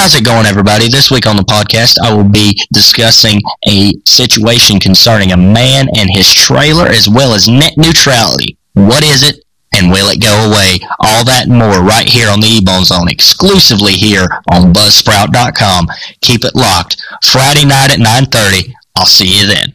How's it going, everybody? This week on the podcast, I will be discussing a situation concerning a man and his trailer as well as net neutrality. What is it? And will it go away? All that and more right here on the Ebone Zone, exclusively here on Buzzsprout.com. Keep it locked. Friday night at 9.30. I'll see you then.